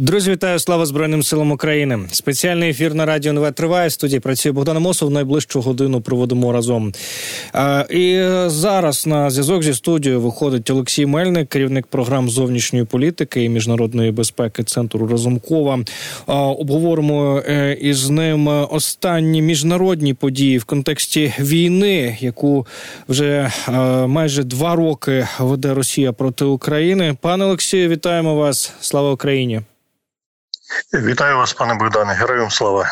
Друзі, вітаю слава Збройним силам України. Спеціальний ефір на радіо НВ триває. Студії працює Богдан Мосов. Найближчу годину проводимо разом. А, і зараз на зв'язок зі студією виходить Олексій Мельник, керівник програм зовнішньої політики і міжнародної безпеки центру Разумкова. А, обговоримо е, із ним останні міжнародні події в контексті війни, яку вже а, майже два роки веде Росія проти України. Пане Олексію, вітаємо вас! Слава Україні! Вітаю вас, пане Богдане, героям слава.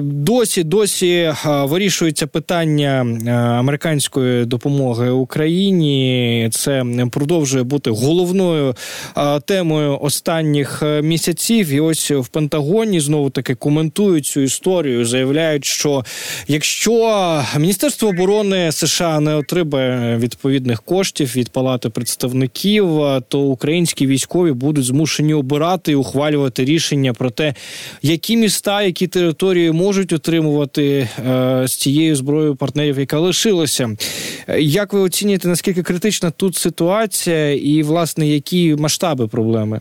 Досі досі вирішується питання американської допомоги Україні. Це продовжує бути головною темою останніх місяців. І ось в Пентагоні знову таки коментують цю історію. Заявляють, що якщо Міністерство оборони США не отримає відповідних коштів від Палати представників, то українські військові будуть змушені обирати і ухвалювати рішення про те, які міста, які території можуть отримувати е, з цією зброєю партнерів, яка лишилася. Як ви оцінюєте, наскільки критична тут ситуація, і власне які масштаби проблеми?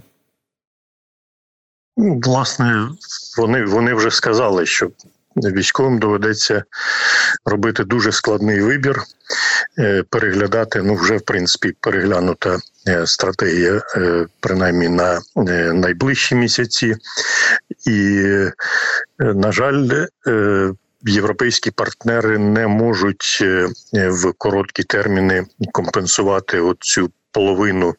Ну, власне, вони вони вже сказали, що військовим доведеться робити дуже складний вибір, переглядати. Ну, вже в принципі переглянута е, стратегія, принаймні на найближчі місяці, і на жаль, е, європейські партнери не можуть е, в короткі терміни компенсувати оцю половину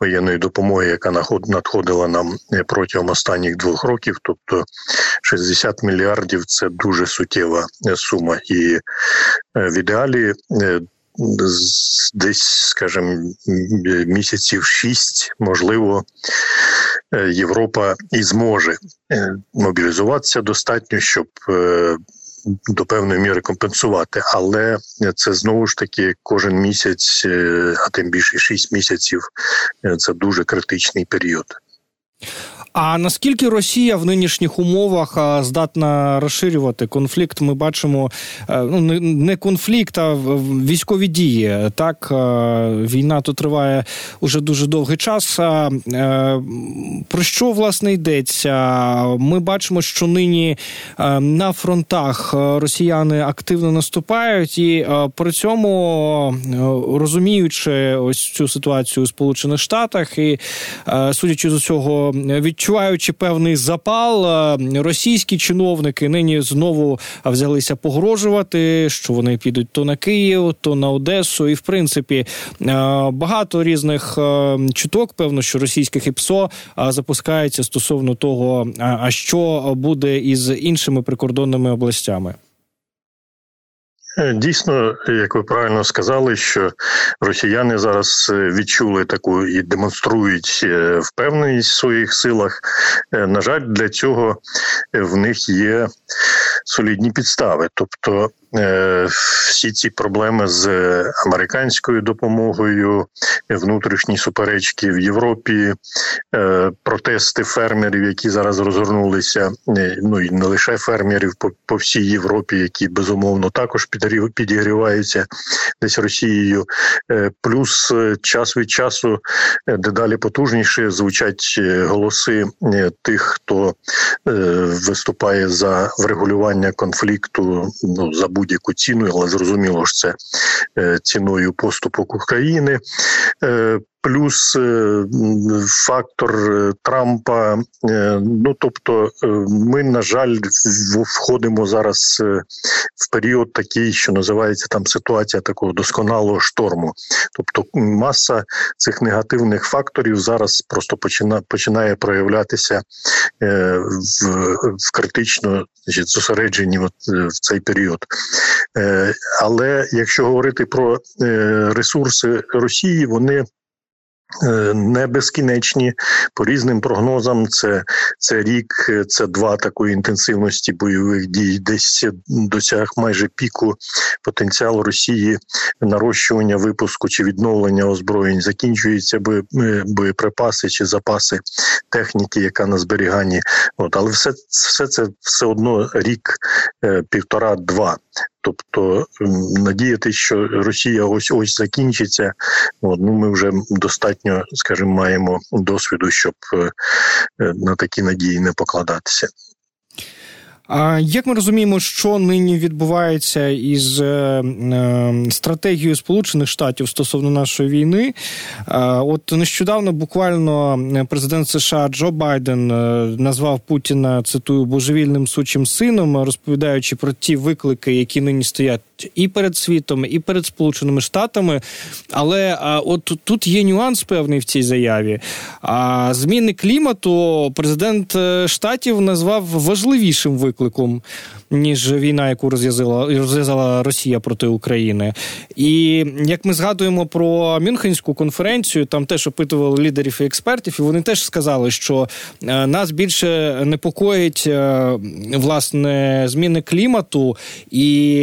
воєнної допомоги, яка надходила нам е, протягом останніх двох років. Тобто 60 мільярдів це дуже суттєва сума, і в ідеалі. Десь, скажімо, місяців шість, можливо, Е, Європа і зможе е, мобілізуватися достатньо, щоб е, до певної міри компенсувати, але це знову ж таки кожен місяць, а тим більше шість місяців це дуже критичний період. А наскільки Росія в нинішніх умовах здатна розширювати конфлікт? Ми бачимо ну не конфлікт, а військові дії. Так війна тут триває уже дуже довгий час. Е, про що власне йдеться? Ми бачимо, що нині е, на фронтах росіяни активно наступають, і е, при цьому розуміючи ось цю ситуацію у Сполучених Штатах, і судячи з усього відчувають, відчуваючи певний запал, е, російські чиновники нині знову взялися погрожувати, що вони підуть то на Київ, то на Одесу, і в принципі е, багато різних е, чуток, певно, що російських ІПСО запускається стосовно того, а що буде із іншими прикордонними областями. Е, дійсно, як ви правильно сказали, що росіяни зараз е, відчули таку і демонструють е, впевненість в своїх силах. На жаль, для цього в них є солідні підстави. Тобто Е, всі ці проблеми з американською допомогою, внутрішні суперечки в Європі, е, протести фермерів, які зараз розгорнулися. Е, ну і не лише фермерів по, всій Європі, які безумовно також підігріваються десь Росією. Плюс час від часу дедалі потужніше звучать голоси тих, хто виступає за врегулювання конфлікту. Ну за будь-яку ціну, але зрозуміло ж це е, ціною поступок України. Плюс е, фактор е, Трампа. Е, ну тобто, ми на жаль входимо зараз в період такий, що називається там ситуація такого досконалого шторму. Тобто, маса цих негативних факторів зараз просто починає починає проявлятися в в критично значить, зосередженні от, в цей період. Але якщо говорити про ресурси Росії, вони не безкінечні по різним прогнозам. Це це рік, це два такої інтенсивності бойових дій, десь досяг майже піку потенціал Росії нарощування випуску чи відновлення озброєнь. Закінчуються е, боєприпаси чи запаси техніки, яка на зберіганні. От але все все це все одно рік, е, півтора-два. Тобто надіяти, що Росія ось ось закінчиться. Ну ми вже достатньо, скажімо, маємо досвіду, щоб е, на такі надії не покладатися. Як ми розуміємо, що нині відбувається із е, е, стратегією Сполучених Штатів стосовно нашої війни? Е, от нещодавно буквально президент США Джо Байден назвав Путіна цитую божевільним сучим сином, розповідаючи про ті виклики, які нині стоять і перед світом, і перед Сполученими Штатами. Але от тут є нюанс певний в цій заяві. А зміни клімату президент штатів назвав важливішим викликом викликом, ніж війна, яку розв'язала розв'язала Росія проти України. І як ми згадуємо про Мюнхенську конференцію, там теж опитували лідерів і експертів, і вони теж сказали, що е, нас більше непокоїть е, власне зміни клімату і,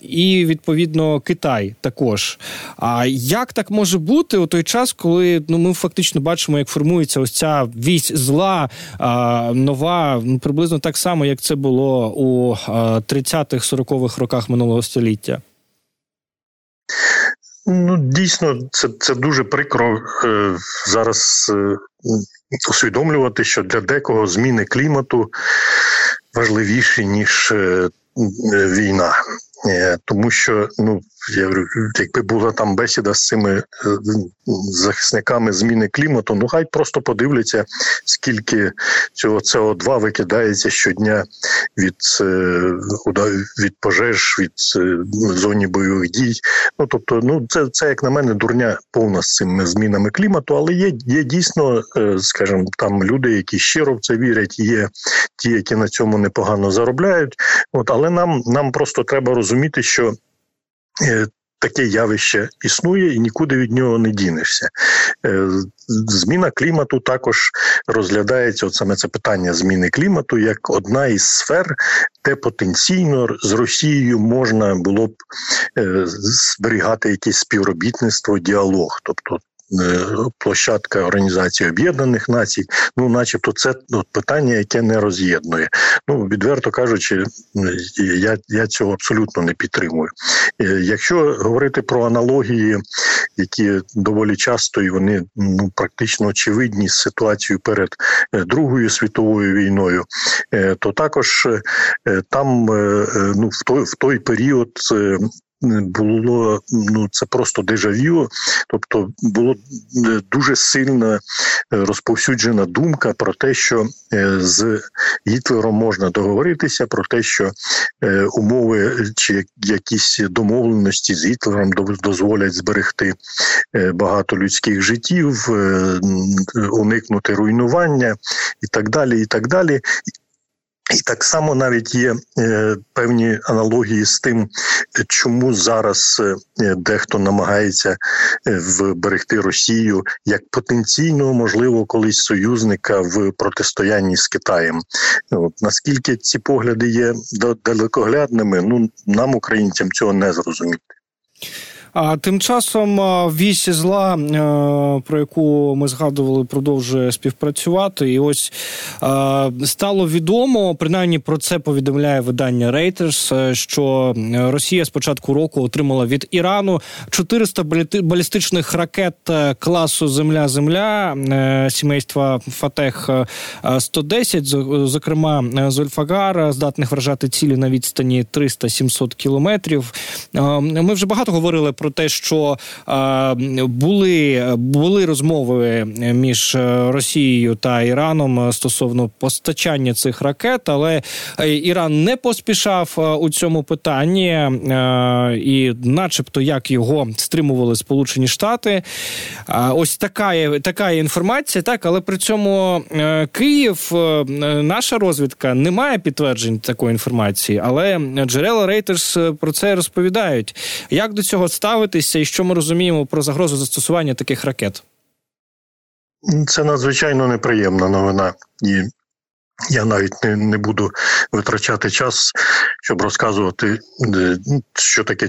і відповідно Китай також. А як так може бути у той час, коли ну ми фактично бачимо, як формується ось ця вісь зла нова, ну, приблизно так само, як це було у 30-х, 40-х роках минулого століття? Ну, дійсно, це це дуже прикро е, зараз е, усвідомлювати, що для декого зміни клімату важливіші ніж е, війна, е, тому що ну я говорю, якби була там бесіда з цими е, захисниками зміни клімату, ну хай просто подивляться, скільки цього СО2 викидається щодня від е, від пожеж, від е, зоні бойових дій. Ну тобто, ну це це як на мене дурня повна з цими змінами клімату, але є є дійсно, скажімо, там люди, які щиро в це вірять, є ті, які на цьому непогано заробляють. От але нам, нам просто треба розуміти, що. Е, таке явище існує і нікуди від нього не дінешся. Е, зміна клімату також розглядається от саме це питання зміни клімату як одна із сфер, де потенційно з Росією можна було б е, зберігати якесь співробітництво, діалог. Тобто площадка Організації Об'єднаних Націй, ну, начебто, це ну, питання, яке не роз'єднує. Ну, відверто кажучи, я я цього абсолютно не підтримую. Е, якщо говорити про аналогії, які доволі часто і вони ну практично очевидні з ситуацією перед е, Другою світовою війною, то також там ну в той в той період було ну це просто дежавю, тобто було е, дуже сильна е, розповсюджена думка про те, що е, з Гітлером можна договоритися, про те, що умови чи якісь домовленості з Гітлером дозволять зберегти багато людських життів, уникнути руйнування і так далі. І так далі. І так само навіть є е, певні аналогії з тим, чому зараз е, дехто намагається е, вберегти Росію як потенційного, можливо, колись союзника в протистоянні з Китаєм. От, Наскільки ці погляди є далекоглядними, ну нам, українцям, цього не зрозуміти. А тим часом вісь зла, про яку ми згадували, продовжує співпрацювати. І ось стало відомо, принаймні про це повідомляє видання Reuters, що Росія з початку року отримала від Ірану 400 балістичних ракет класу Земля-Земля е, сімейства Фатех 110, зокрема Зольфагар, здатних вражати цілі на відстані 300-700 кілометрів. Ми вже багато говорили про про те, що е, були були розмови між Росією та Іраном стосовно постачання цих ракет, але Іран не поспішав у цьому питанні, е, і, начебто, як його стримували Сполучені Штати. Ось така така інформація, так, але при цьому е, Київ, е, наша розвідка, не має підтверджень такої інформації, але джерела Reuters про це розповідають. Як до цього ставити? Ставитися, і що ми розуміємо про загрозу застосування таких ракет? Це надзвичайно неприємна новина. І я навіть не не буду витрачати час, щоб розказувати, е, що таке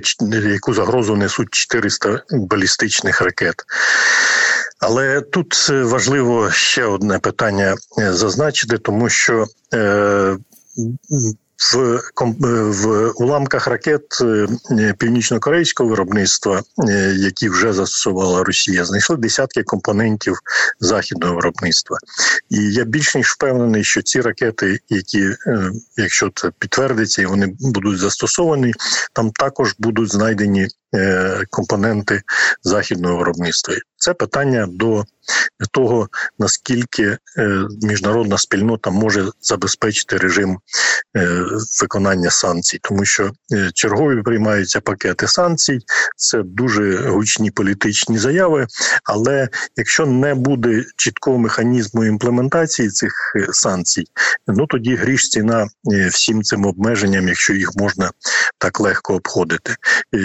яку загрозу несуть 400 балістичних ракет. Але тут важливо ще одне питання е, зазначити, тому що е, в в уламках ракет північно-корейського виробництва, які вже застосувала Росія, знайшли десятки компонентів західного виробництва. І я більш ніж впевнений, що ці ракети, які, якщо це підтвердиться, і вони будуть застосовані, там також будуть знайдені компоненти західного виробництва. Це питання до того, наскільки міжнародна спільнота може забезпечити режим виконання санкцій, тому що чергові приймаються пакети санкцій, це дуже гучні політичні заяви. Але якщо не буде чіткого механізму імплементації цих санкцій, ну тоді гріш ціна всім цим обмеженням, якщо їх можна так легко обходити.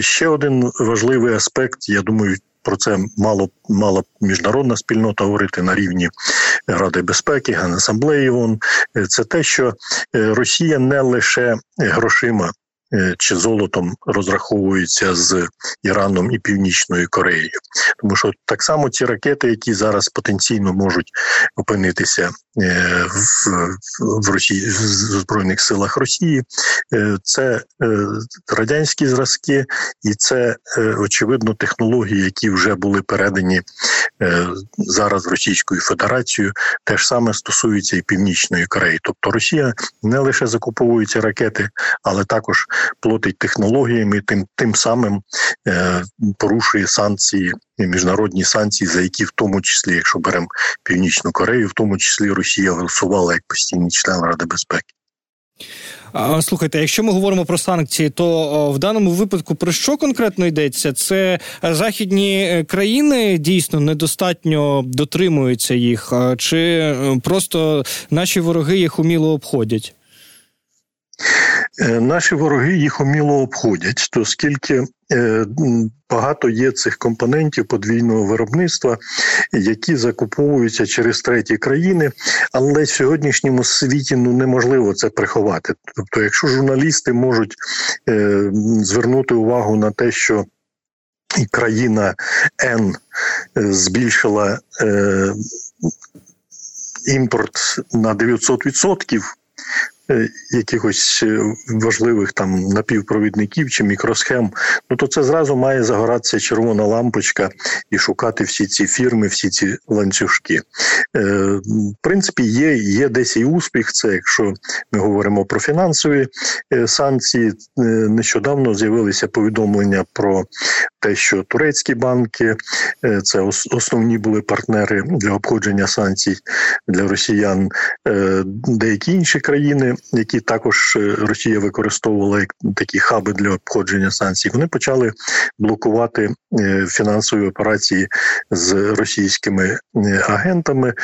Ще один важливий аспект, я думаю, про це мало мала міжнародна спільнота говорити на рівні Ради безпеки, Генасамблеї ООН. Це те, що Росія не лише грошима Е, чи золотом розраховуються з Іраном і Північною Кореєю, тому що так само ці ракети, які зараз потенційно можуть опинитися е, в в Росії в збройних силах Росії, е, це радянські зразки, і це очевидно технології, які вже були передані зараз Російською Федерацією. Те ж саме стосується і Північної Кореї. Тобто Росія не лише закуповується ракети, але також платить технологіями, тим тим самим е, порушує санкції, міжнародні санкції, за які в тому числі, якщо беремо Північну Корею, в тому числі Росія голосувала як постійний член Ради безпеки. Слухайте, якщо ми говоримо про санкції, то в даному випадку про що конкретно йдеться? Це західні е, країни дійсно недостатньо дотримуються їх, чи е, просто наші вороги їх уміло обходять? Е, наші вороги їх уміло обходять, то скільки е, багато є цих компонентів подвійного виробництва, які закуповуються через треті країни, але в сьогоднішньому світі ну неможливо це приховати. Тобто, якщо журналісти можуть е, звернути увагу на те, що країна Н збільшила імпорт на 900%, Е, якихось е, важливих там напівпровідників чи мікросхем, ну то це зразу має загоратися червона лампочка і шукати всі ці фірми, всі ці ланцюжки. Е, В принципі, є є десь і успіх. Це якщо ми говоримо про фінансові е, санкції, е, нещодавно з'явилися повідомлення про те, що турецькі банки е, це основні були партнери для обходження санкцій для росіян, е, деякі інші країни які також е, Росія використовувала як такі хаби для обходження санкцій, вони почали блокувати фінансові операції з російськими агентами,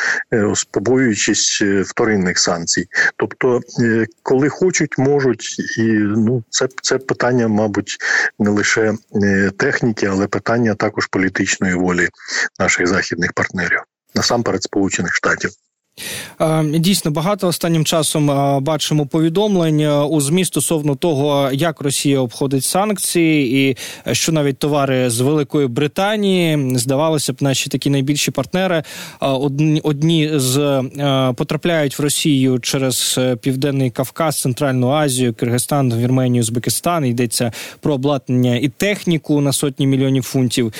побоюючись вторинних санкцій. Тобто, коли хочуть, можуть, і ну це це питання, мабуть, не лише техніки, але питання також політичної волі наших західних партнерів насамперед Сполучених Штатів. Е, дійсно, багато останнім часом е, бачимо повідомлень е, у змі стосовно того, як Росія обходить санкції, і що навіть товари з Великої Британії здавалося б, наші такі найбільші партнери одні одні з потрапляють в Росію через Південний Кавказ, Центральну Азію, Киргизстан, Вірменію, Узбекистан. Йдеться про обладнання і техніку на сотні мільйонів фунтів.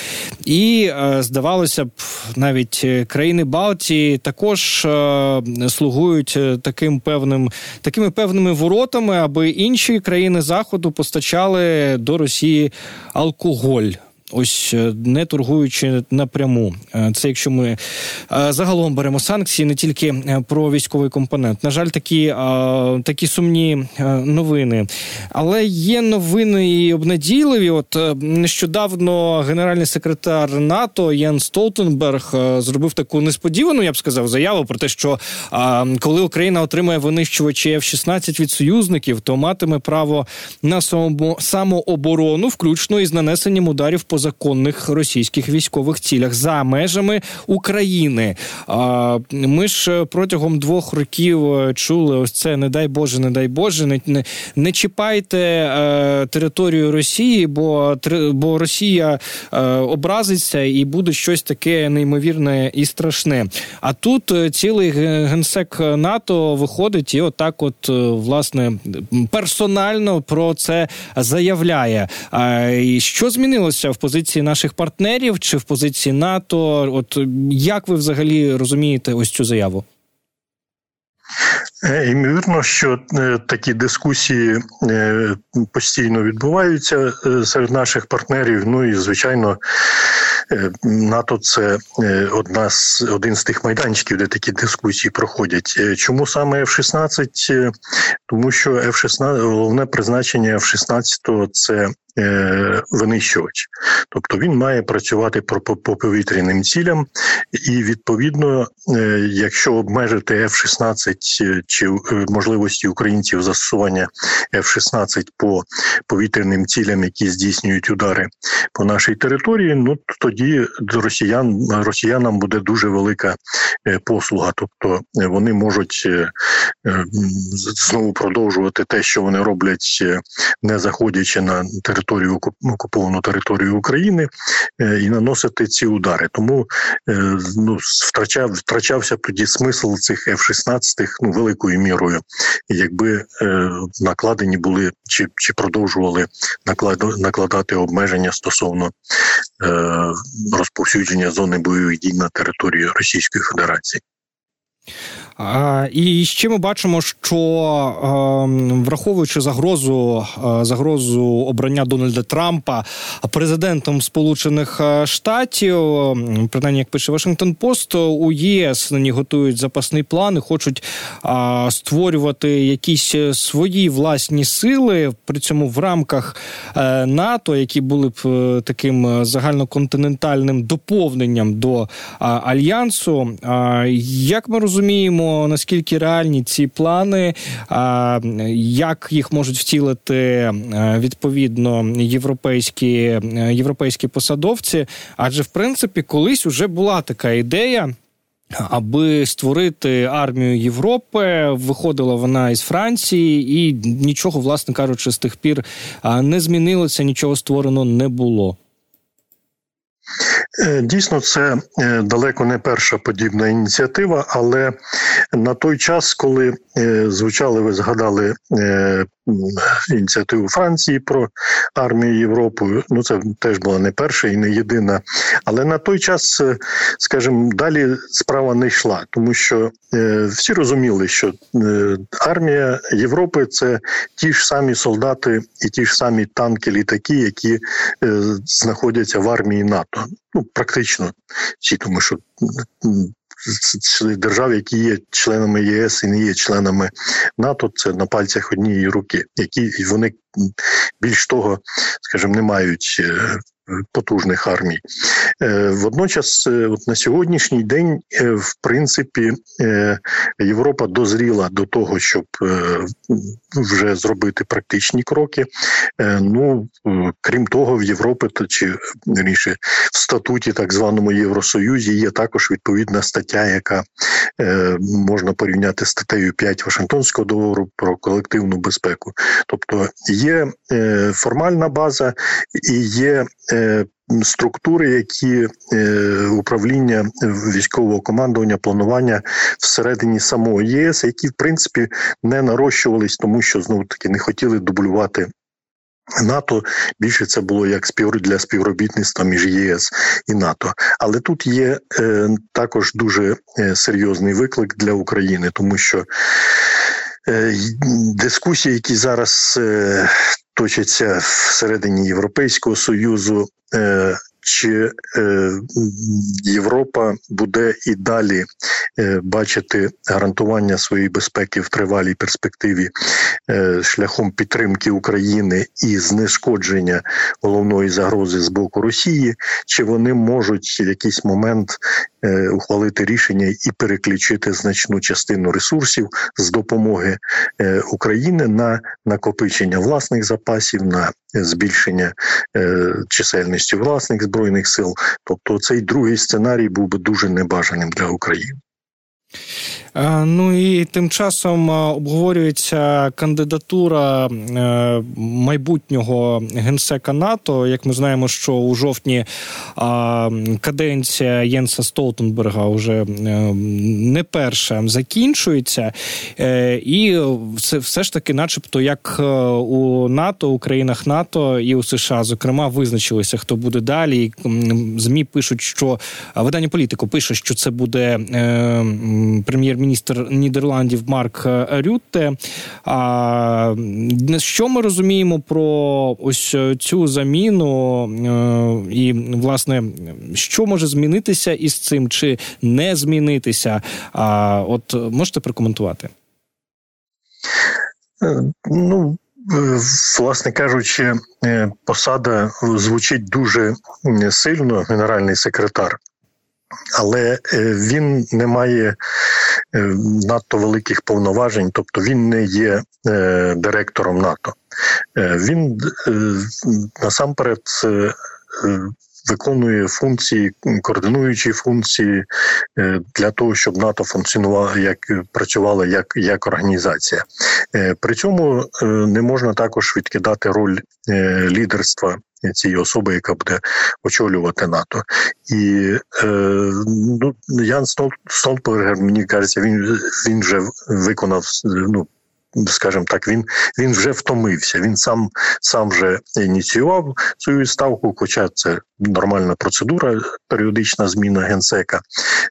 І здавалося б, навіть країни Балтії також. Е, слугують е, таким певним такими певними воротами, аби інші країни заходу постачали до Росії алкоголь ось е, не торгуючи напряму. Е, це якщо ми е, загалом беремо санкції, не тільки про військовий компонент. На жаль, такі такі сумні новини. Але є новини і обнадійливі. От нещодавно генеральний секретар НАТО Ян Столтенберг зробив таку несподівану, я б сказав, заяву про те, що коли Україна отримає винищувачі F-16 від союзників, то матиме право на самооборону, включно із нанесенням ударів по по законних російських військових цілях за межами України. Ми ж протягом двох років чули ось це не дай Боже, не дай Боже, не не, не чіпайте е, територію Росії, бо бо Росія е, образиться і буде щось таке неймовірне і страшне. А тут е, цілий генсек НАТО виходить і отак, от власне персонально про це заявляє. І Що змінилося в позиції наших партнерів чи в позиції НАТО? От як ви взагалі розумієте ось цю заяву? Ймовірно, що е, такі дискусії е, постійно відбуваються е, серед наших партнерів. Ну і звичайно, НАТО це одна з один з тих майданчиків, де такі дискусії проходять. Чому саме F-16? Тому що F-16, головне призначення F-16 – це Е, винищувач, тобто він має працювати по повітряним цілям, і відповідно, е, якщо обмежити F-16 е, чи можливості українців застосування F-16 по повітряним цілям, які здійснюють удари по нашій території, ну тоді росіян росіянам буде дуже велика послуга, тобто вони можуть знову продовжувати те, що вони роблять, не заходячи на територію окуповану територію України е, і наносити ці удари. Тому е, ну втрачав втрачався тоді смисл цих F-16 ну великою мірою, якби е, накладені були чи чи продовжували накладати обмеження стосовно розповсюдження зони бойових дій на території Російської Федерації. І ще ми бачимо, що ем, враховуючи загрозу е, загрозу обрання Дональда Трампа президентом Сполучених е, Штатів, принаймні, як пише Вашингтон Пост, у ЄС нині готують запасний план і хочуть створювати якісь свої власні сили при цьому в рамках е, НАТО, які були б таким загальноконтинентальним доповненням до альянсу. Як ми розуміємо наскільки реальні ці плани, як їх можуть втілити відповідно європейські європейські посадовці? Адже в принципі колись вже була така ідея. Аби створити армію Європи, виходила вона із Франції, і нічого, власне кажучи, з тих пір не змінилося, нічого створено не було. Е, дійсно, це е, далеко не перша подібна ініціатива, але на той час, коли е, звучали, ви згадали ініціативу Франції про армію Європи, ну це теж була не перша і не єдина. Але на той час, скажімо, далі справа не йшла, тому що всі розуміли, що армія Європи це ті ж самі солдати і ті ж самі танки, літаки, які знаходяться в армії НАТО. Ну практично. Всі, тому що держав, які є членами ЄС і не є членами НАТО, це на пальцях однієї руки, які вони більш того, скажімо, не мають е, потужних армій. Е, водночас, е, от на сьогоднішній день, е, в принципі, Європа дозріла до того, щоб вже зробити практичні кроки. Ну крім того, в Європі чи раніше в статуті так званому Євросоюзі є також відповідна стаття, яка можна порівняти з статтею 5 Вашингтонського договору про колективну безпеку. Тобто є формальна база і є структури, які е, управління військового командування, планування всередині самого ЄС, які в принципі не нарощувались, тому що знову таки не хотіли дублювати. НАТО більше це було як спів для співробітництва між ЄС і НАТО, але тут є е, також дуже е, серйозний виклик для України, тому що е, дискусії, які зараз е, точаться всередині Європейського союзу. Чи е, Європа буде і далі е, бачити гарантування своєї безпеки в тривалій перспективі е, шляхом підтримки України і знешкодження головної загрози з боку Росії, чи вони можуть в якийсь момент ухвалити рішення і переключити значну частину ресурсів з допомоги України на накопичення власних запасів, на збільшення чисельності власних збройних сил. Тобто, цей другий сценарій був би дуже небажаним для України. Ну і тим часом обговорюється кандидатура е, майбутнього генсека НАТО. Як ми знаємо, що у жовтні каденція Єнса Столтенберга вже е, не перша закінчується, е, і все, все ж таки, начебто, як у НАТО, у країнах НАТО і у США, зокрема, визначилися, хто буде далі. Змі пишуть, що видання політику пише, що це буде прем'єр-міністр Нідерландів Марк е, Рютте. А що ми розуміємо про ось цю заміну? Е, і, власне, що може змінитися із цим, чи не змінитися? А от можете прокоментувати? Е, ну, власне кажучи, посада звучить дуже сильно, генеральний секретар але е, він не має е, надто великих повноважень, тобто він не є е, директором НАТО. Він насамперед виконує функції, координуючі функції для того, щоб НАТО функціонувало як працювала як як організація. При цьому не можна також відкидати роль лідерства цієї особи, яка буде очолювати НАТО. І е, ну, Ян Столтбергер, мені кажеться, він він вже виконав ну, скажімо так, він він вже втомився. Він сам сам вже ініціював свою ставку, хоча це нормальна процедура, періодична зміна генсека.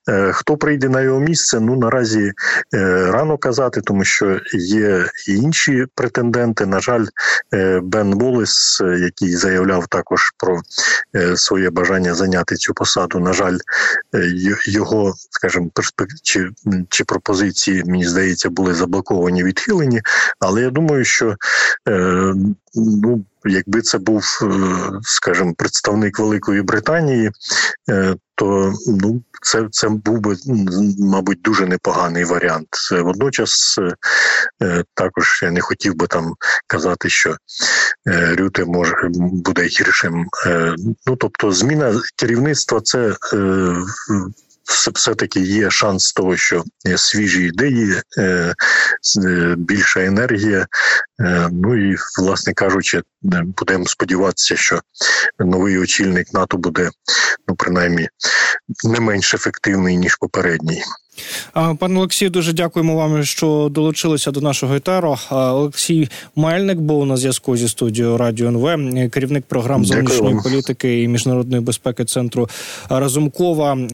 Е, хто прийде на його місце? Ну наразі е, рано казати, тому що є і інші претенденти. На жаль, е, Бен Волес, який заявляв також про своє бажання зайняти цю посаду. На жаль, його, скажімо, перспектив чи, чи пропозиції, мені здається, були заблоковані, відхилені. Але я думаю, що ну якби це був, е, скажімо, представник Великої Британії, е, то ну це це був би мабуть дуже непоганий варіант. Водночас е, також я не хотів би там казати, що Рюте може буде гіршим. Ну тобто, зміна керівництва це все таки є шанс того, що свіжі ідеї, е, е, більша енергія. Е, ну і, власне кажучи, будемо сподіватися, що новий очільник НАТО буде, ну принаймні, не менш ефективний ніж попередній. Пане Олексію, дуже дякуємо вам, що долучилися до нашого етеру. Олексій Мельник був на зв'язку зі студією Радіо НВ, керівник програм зовнішньої політики і міжнародної безпеки центру Разумкова.